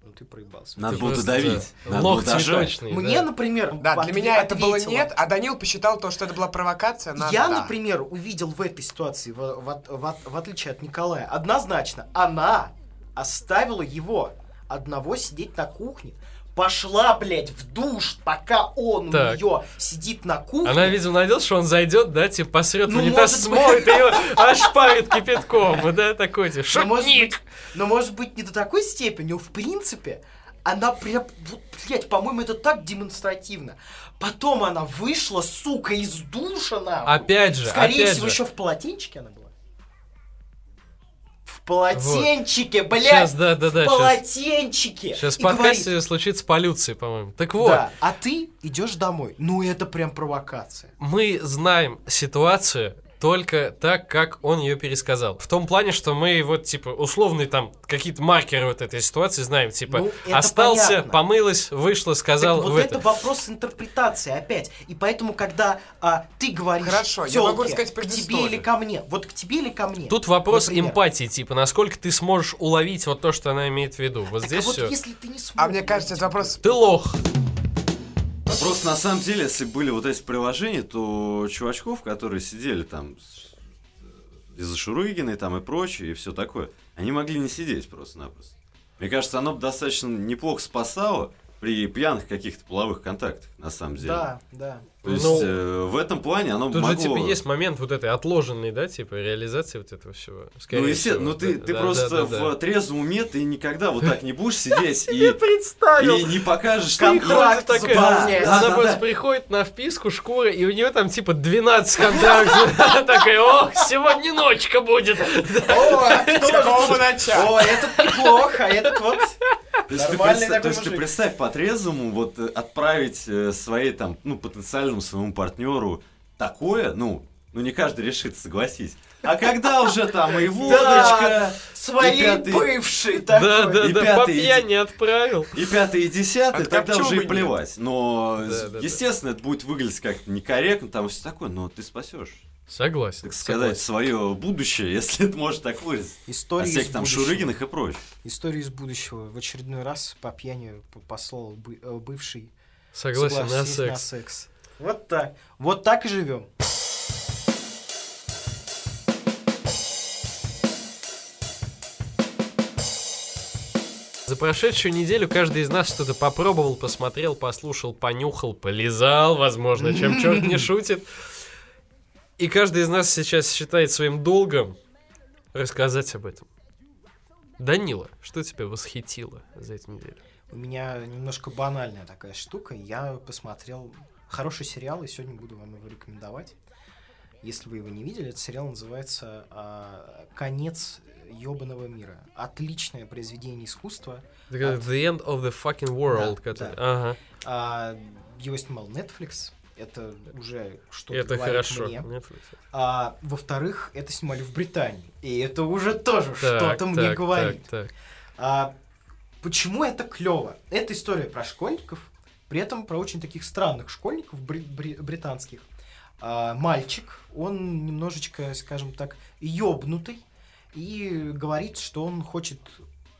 ну ты проебался. Надо Ты было просто, давить. да, Надо было Лох дожать. цветочный. Мне, да. например, Да, для меня это было нет, а Данил посчитал то, что это была провокация Я, да. например, увидел в этой ситуации, в, в от- в от- в отличие от Николая, однозначно, она оставила его одного сидеть на кухне. Пошла, блядь, в душ, пока он Так. у нее сидит на кухне. Она, видимо, надеялась, что он зайдет, да, типа, посрет Ну, унитаз, может смоет ее, ошпарит кипятком, да, такой, типа, шутник. но может быть не до такой степени, но в принципе она прям, блядь, по-моему, это так демонстративно. Потом она вышла, сука, из душа, нахуй. Опять же, Скорее опять всего, же. еще в полотенчике она была. Полотенчике, блядь! Сейчас, да, да, да, в полотенчике! Сейчас в И говорит, подкасте случится полюция, по-моему. Так вот, Да, а ты идешь домой. Ну, это прям провокация. мы знаем ситуацию только так, как он ее пересказал. В том плане, что мы вот, типа, условные там какие-то маркеры вот этой ситуации знаем. Типа, Ну, остался, понятно. помылась, вышла, сказал Так в вот это это. вопрос интерпретации опять. И поэтому, когда а, ты говоришь Хорошо, я могу рассказать к тебе или ко мне, вот к тебе или ко мне. Тут вопрос например. эмпатии, типа, насколько ты сможешь уловить вот то, что она имеет в виду. Вот Так здесь а вот все. если ты не сможешь... А мне кажется, это вопрос... Ты лох. Просто на самом деле, если были вот эти приложения, то чувачков, которые сидели там с- из-за Шурыгиной там и прочее, и все такое, они могли не сидеть просто-напросто. Мне кажется, оно бы достаточно неплохо спасало при пьяных каких-то половых контактах, на самом деле. Да, да. То есть Ну, э, в этом плане оно Тут могло... же, типа, есть момент вот этой отложенной, да, типа, реализации вот этого всего. Скорее ну, естественно, всего. ну ты, Да, ты да, просто да, да, да. в трезвом уме ты никогда вот так не будешь сидеть и, представил! и не покажешь, Контракт. Да, Она да, просто да. приходит на вписку шкуры, и у нее там типа 12 контрактов. Она такая, ох, сегодня ночка будет. О, кто бы же- начать? О, этот неплохо, а этот вот... То есть, ты, представь, то есть ты мужик. представь по-трезвому вот э, отправить э, своей там, ну, потенциальному своему партнеру такое, ну, ну не каждый решит, согласись. А когда уже там и водочка, Своей пятый- бывшей Да, такой. да, И да, по пятый иди- пьяни отправил. и пятый, и десятый, А тогда уже и нет? плевать. Но, Да, да, да. естественно, это будет выглядеть как-то некорректно, там все такое, но ты спасешь, Согласен. так сказать, свое будущее, если это можно так выразить. История из всяких там будущего. Шурыгиных и прочее. История из будущего. В очередной раз по пьяни послал бы- э, бывший Согласен, на согласись на секс. секс. Вот так. Вот так и живем. За прошедшую неделю каждый из нас что-то попробовал, посмотрел, послушал, понюхал, полизал, возможно, чем черт не шутит. И каждый из нас сейчас считает своим долгом рассказать об этом. Данила, что тебя восхитило за эту неделю? У меня немножко банальная такая штука. Я посмотрел хороший сериал, и сегодня буду вам его рекомендовать. Если вы его не видели, этот сериал называется а, «Конец ёбаного мира». Отличное произведение искусства. Это как The End of the Fucking World, Да, который... да. Ага, А, его снимал Netflix. Это уже что-то это хорошо. мне. Netflix. А, во-вторых, это снимали в Британии. И это уже тоже Так, что-то мне так, говорит. так, так. А, почему это клево? Это история про школьников, при этом про очень таких странных школьников бри- бри- британских. А, мальчик, он немножечко, скажем так, ёбнутый и говорит, что он хочет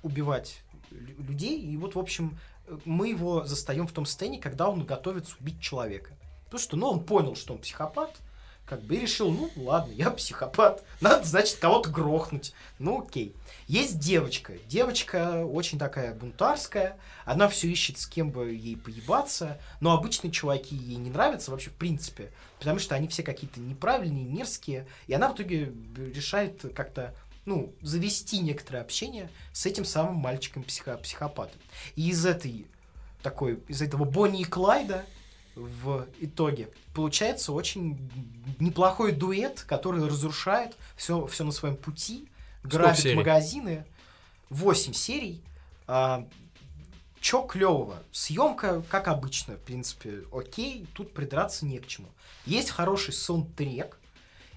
убивать лю- людей. И вот, в общем, мы его застаем в том состоянии, когда он готовится убить человека. Потому что, ну, он понял, что он психопат, как бы и решил, ну, ладно, я психопат, надо, значит, кого-то грохнуть. Ну, окей. Есть девочка. Девочка очень такая бунтарская. Она все ищет, с кем бы ей поебаться. Но обычные чуваки ей не нравятся вообще в принципе. Потому что они все какие-то неправильные, мерзкие. И она в итоге решает как-то ну, завести некоторое общение с этим самым мальчиком-психопатом. И из этой такой, из этого Бонни и Клайда в итоге получается очень неплохой дуэт, который разрушает все, все на своем пути, грабит серий? магазины. 8 серий. А, чё клевого? Съемка, как обычно, в принципе, окей, тут придраться не к чему. Есть хороший саундтрек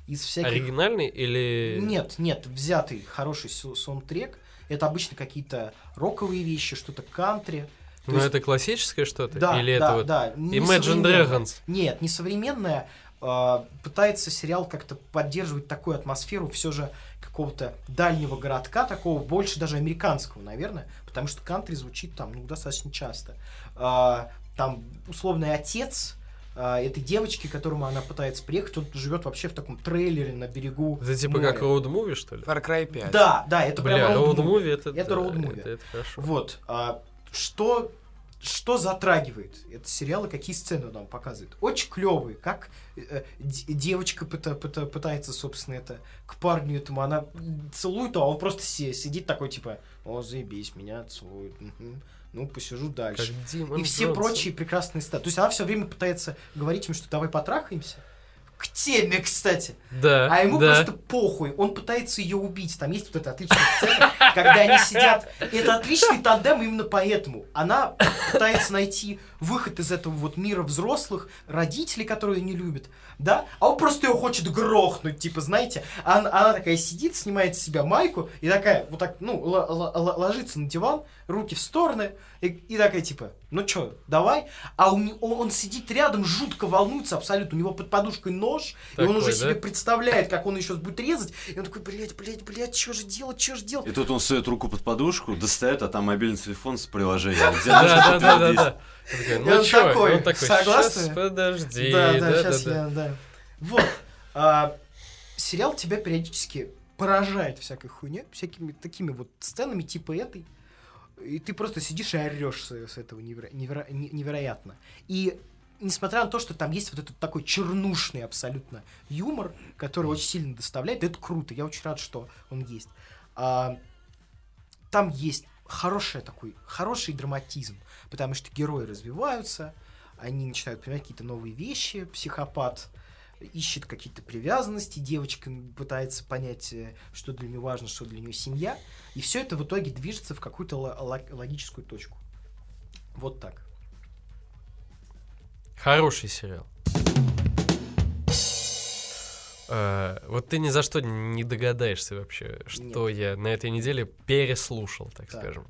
из всяких... Оригинальный или... Нет, нет, взятый хороший сау- саундтрек. Это обычно какие-то роковые вещи, что-то кантри. То Ну, есть- это классическое что-то? Да, Или да, это вот... да. не Imagine. Dragons? Нет, не современное, а, пытается сериал как-то поддерживать такую атмосферу все же какого-то дальнего городка, такого больше даже американского, наверное, потому что кантри звучит там ну, достаточно часто. А, там условный отец а, этой девочки, к которому она пытается приехать, он живет вообще в таком трейлере на берегу Это типа моря. как роуд-муви, что ли? Far Cry 5. Да, да, это Бля, прям road movie. роуд-муви это... Это да, road movie. Это, это хорошо. Вот. а, что, что затрагивает этот сериал и какие сцены он нам показывает? Очень клевые, как э, девочка пыта- пыта- пытается, собственно, это к парню этому, она целует, а он просто си- сидит такой, типа, о, заебись, меня целует, мгм. ну, посижу Как дальше. Димон И все Джонсон. прочие прекрасные статы. То есть она все время пытается говорить им, что давай потрахаемся. К теме, кстати. Да, А ему да. просто похуй, он пытается ее убить. Там есть вот эта отличная сцена, когда они сидят. Это отличный тандем именно поэтому. Она пытается найти выход из этого вот мира взрослых, родителей, которые не любят, да? А он просто ее хочет грохнуть, типа, знаете? Она, она такая сидит, снимает с себя майку и такая, вот так, ну, л- л- л- ложится на диван, руки в стороны, и, и такая, типа, ну чё, давай? А он, он сидит рядом, жутко волнуется абсолютно, у него под подушкой нож, и он Такой, уже да? себе представляет, как он еще будет резать, и он такой, блядь, блядь, блядь, что же делать, что же делать? И тут он сует руку под подушку, достает, а там мобильный телефон с приложением. Да, да, да, да. Ну он чё? такой, И он такой, согласны? «Щас, подожди. да, да, да, сейчас да. я, да. Вот. А, сериал тебя периодически поражает всякой хуйней, всякими такими вот сценами типа этой. И ты просто сидишь и орешь с, с этого неверо- неверо- не- невероятно. И несмотря на то, что там есть вот этот такой чернушный абсолютно юмор, который очень сильно доставляет, это круто. Я очень рад, что он есть. А, там есть хороший такой, хороший драматизм, потому что герои развиваются, они начинают понимать какие-то новые вещи, психопат ищет какие-то привязанности, девочка пытается понять, э, что для нее важно, что для нее семья, и все это в итоге движется в какую-то ло- ло- логическую точку. Вот так. Хороший сериал. Э, вот ты ни за что не догадаешься вообще, что я на этой неделе переслушал, так, Так. скажем.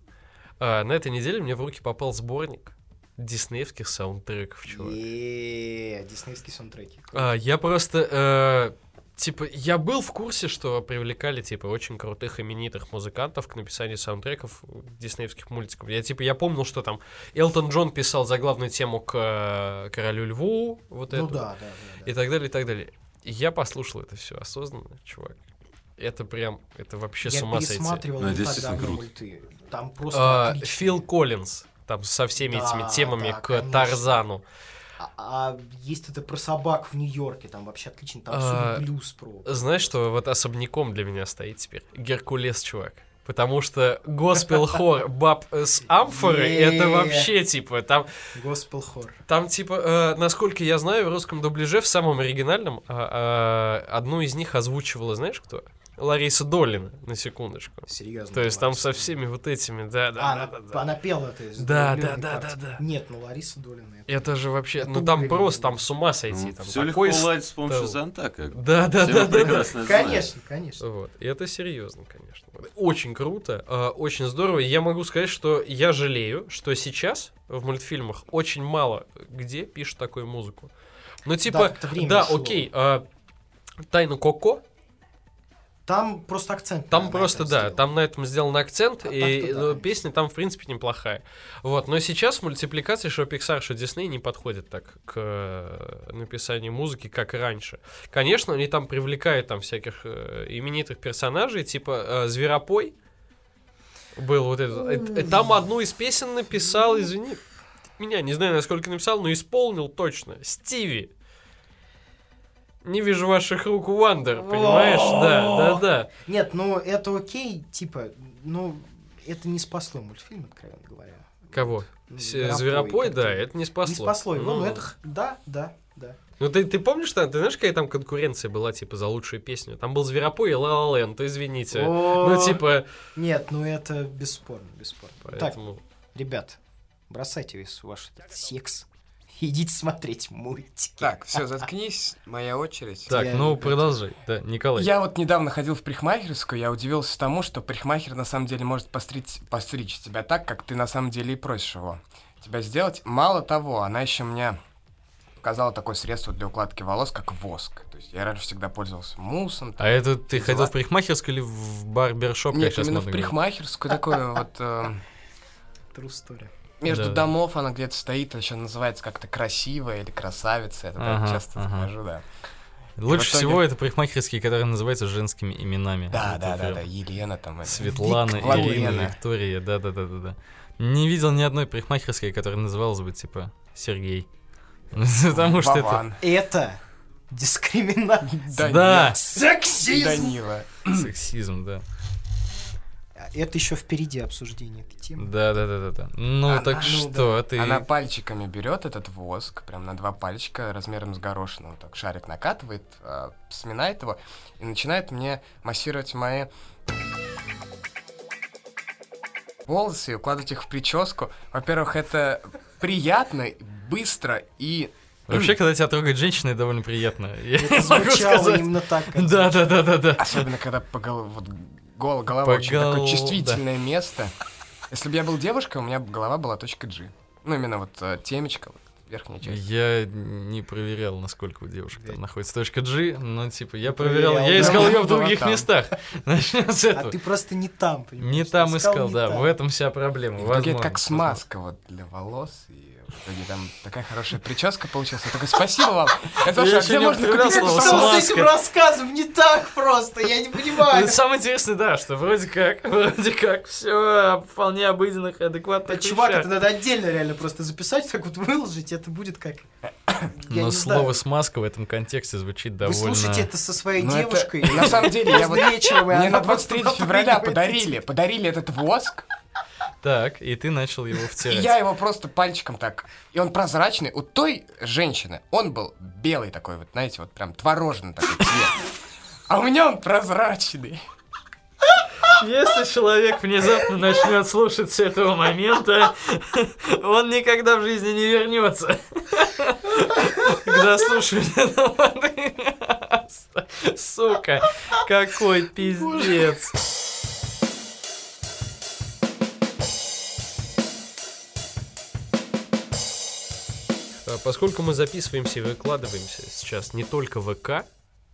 А, на этой неделе мне в руки попал сборник диснеевских саундтреков, чувак. Еее, диснеевские саундтреки. А, я просто, э, типа, я был в курсе, что привлекали, типа, очень крутых именитых музыкантов к написанию саундтреков диснеевских мультиков. Я, типа, я помнил, что там Элтон Джон писал заглавную тему к э, Королю Льву, вот Ну эту, да, да, да. да. и так далее, и так далее. И я послушал это все осознанно, чувак. Это прям, это вообще с Я ума сойти. пересматривал Ну, круто. мульты. Там просто А. Фил Коллинз, там со всеми Да, этими темами да, к конечно. Тарзану. А, а есть это про собак в Нью-Йорке, там вообще отлично, там А, блюз про. Знаешь, что вот особняком для меня стоит теперь? Геркулес, чувак. Потому что госпел хор баб с амфоры это вообще типа там Госпел хор. там типа э, насколько я знаю в русском дубляже в самом оригинальном а, а, одну из них озвучивала знаешь кто Лариса Долина на секундочку Серьезно. то есть там Лариса со всеми вот этими да А, да да она, да, да. она пела это. из Да, да, да, да, да. Нет, ну Лариса Долина. это- это же вообще Это ну там просто там с ума сойти там Все легко такой с- уладить с помощью зонта, как да да да да, да. Конечно, конечно. Вот. И это серьезно, конечно. Очень круто, э, очень здорово. Я могу сказать, что я жалею, что сейчас в мультфильмах очень мало где пишут такую музыку. Ну, типа, да, окей, э, Тайна Коко, Там просто акцент. там просто, да, сделан. там на этом сделан акцент, А и да, ну, песня там, в принципе, неплохая. Вот, но сейчас мультипликация, что Pixar, что Disney не подходит так к э, написанию музыки, как раньше. Конечно, они там привлекают там всяких э, именитых персонажей, типа э, Зверопой, был вот этот. э, Там одну из песен написал, извини, меня, не знаю, насколько написал, но исполнил точно. Стиви. Не вижу ваших рук, Вандер, понимаешь? Да, да, да. Нет, ну это окей, типа, ну это не спасло мультфильм, откровенно говоря. Кого? Ну, Зверопой да, это не спасло. Не спасло его, Ну, но это... х- Да, да, да. Ну ты, ты помнишь, там, ты знаешь, какая там конкуренция была, типа, за лучшую песню? Там был Зверопой и La La Land, извините. О, Ну, типа, Нет, ну это бесспорно, бесспорно. Так, поэтому... ребят, бросайте весь ваш этот секс. Идите смотреть мультики. Так, все, заткнись, моя очередь. Так, Я ну люблю продолжай. Да, Николай. Я вот недавно ходил в парикмахерскую, я удивился тому, что парикмахер на самом деле может постричь, постричь тебя так, как ты на самом деле и просишь его тебя сделать. Мало того, она еще меня показала такое средство для укладки волос, как воск. То есть я раньше всегда пользовался муссом. А это ты дела. ходил в парикмахерскую или в барбершоп? Нет, именно в парикмахерскую такую вот... э, True story. Между Да. домов она где-то стоит, еще называется как-то красивая или красавица. Я туда Ага, часто ага. захожу, да. Лучше итоге- всего это парикмахерские, которые называются женскими именами. Да, Это да, да, прям да, Елена там. это. Светлана, Вик- Ирина. Виктория, да-да-да-да-да. Не видел ни одной парикмахерской, которая называлась бы, типа, Сергей. Потому что это... Это дискриминация. Да, Да, Сексизм! Данила. сексизм, да. Это еще впереди обсуждение этой темы. Да-да-да-да. Ну, Она- так ну что, а ты... Она пальчиками берет этот воск, прям на два пальчика размером с горошину, вот так шарик накатывает, а, сминает его и начинает мне массировать мои волосы и укладывать их в прическу. Во-первых, это приятно, быстро и... Вообще, когда тебя трогает женщина, это довольно приятно. Я Это могу звучало сказать. именно так. Да, да, да, да, да. Особенно, когда по гол- вот гол- голова По очень такое гол- чувствительное место. Если бы я был девушкой, у меня голова была точка G. Ну, именно вот э, темечко, вот, верхняя часть. Я не проверял, насколько у девушек там находится точка G, но типа я проверял, проверял, я да? искал ее в других там. местах. Начнем с А этого. ты просто не там, понимаешь? Не там искал, не да, там. в этом вся проблема. Это как смазка вот для волос. И итоге там такая хорошая прическа получилась. Я такой, спасибо вам. Это Я а еще где можно купить слово эту Что с этим рассказом не так просто? Я не понимаю. Это самое интересное, да, что вроде как, вроде как, все вполне обыденных, адекватных чувак, это надо отдельно реально просто записать, так вот выложить, это будет как... Я Но не слово знаю. смазка в этом контексте звучит Вы довольно... слушаете это со своей Ну, это- девушкой. На самом деле, я вот... Вечером, и Мне на просто 23 февраля подарили, подарили этот воск, Так, и ты начал его и втирать. я его просто пальчиком так, и он прозрачный. У той женщины он был белый такой, вот, знаете, вот прям творожный такой цвет. А у меня он прозрачный. Если человек внезапно начнет слушать с этого момента, он никогда в жизни не вернется. Когда этого подкаста. Сука, какой пиздец. Поскольку мы записываемся и выкладываемся сейчас не только в ВК,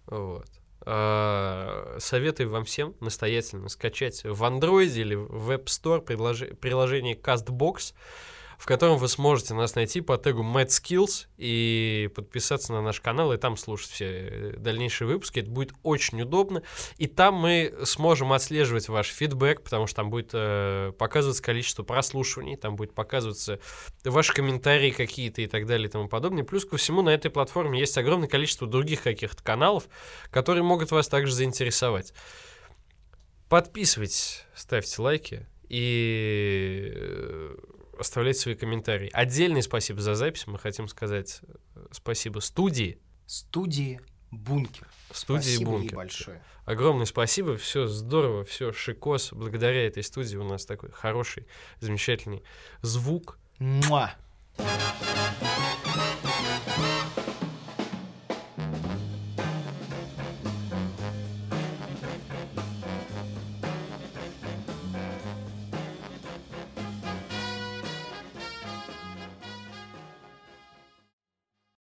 вот, а, советую вам всем настоятельно скачать в Android или в App Store предложи- приложение CastBox, в котором вы сможете нас найти по тегу MadSkills и подписаться на наш канал, и там слушать все э, дальнейшие выпуски. Это будет очень удобно. И там мы сможем отслеживать ваш фидбэк, потому что там будет э, показываться количество прослушиваний, там будет показываться ваши комментарии какие-то и так далее и тому подобное. Плюс ко всему на этой платформе есть огромное количество других каких-то каналов, которые могут вас также заинтересовать. Подписывайтесь, ставьте лайки и э, оставляйте свои комментарии. Отдельное спасибо за запись. Мы хотим сказать э, спасибо студии. Студии Бункер. Студии Спасибо ей Бункер. большое. Огромное спасибо, все здорово, все шикос. Благодаря этой студии у нас такой хороший, замечательный звук. Муа.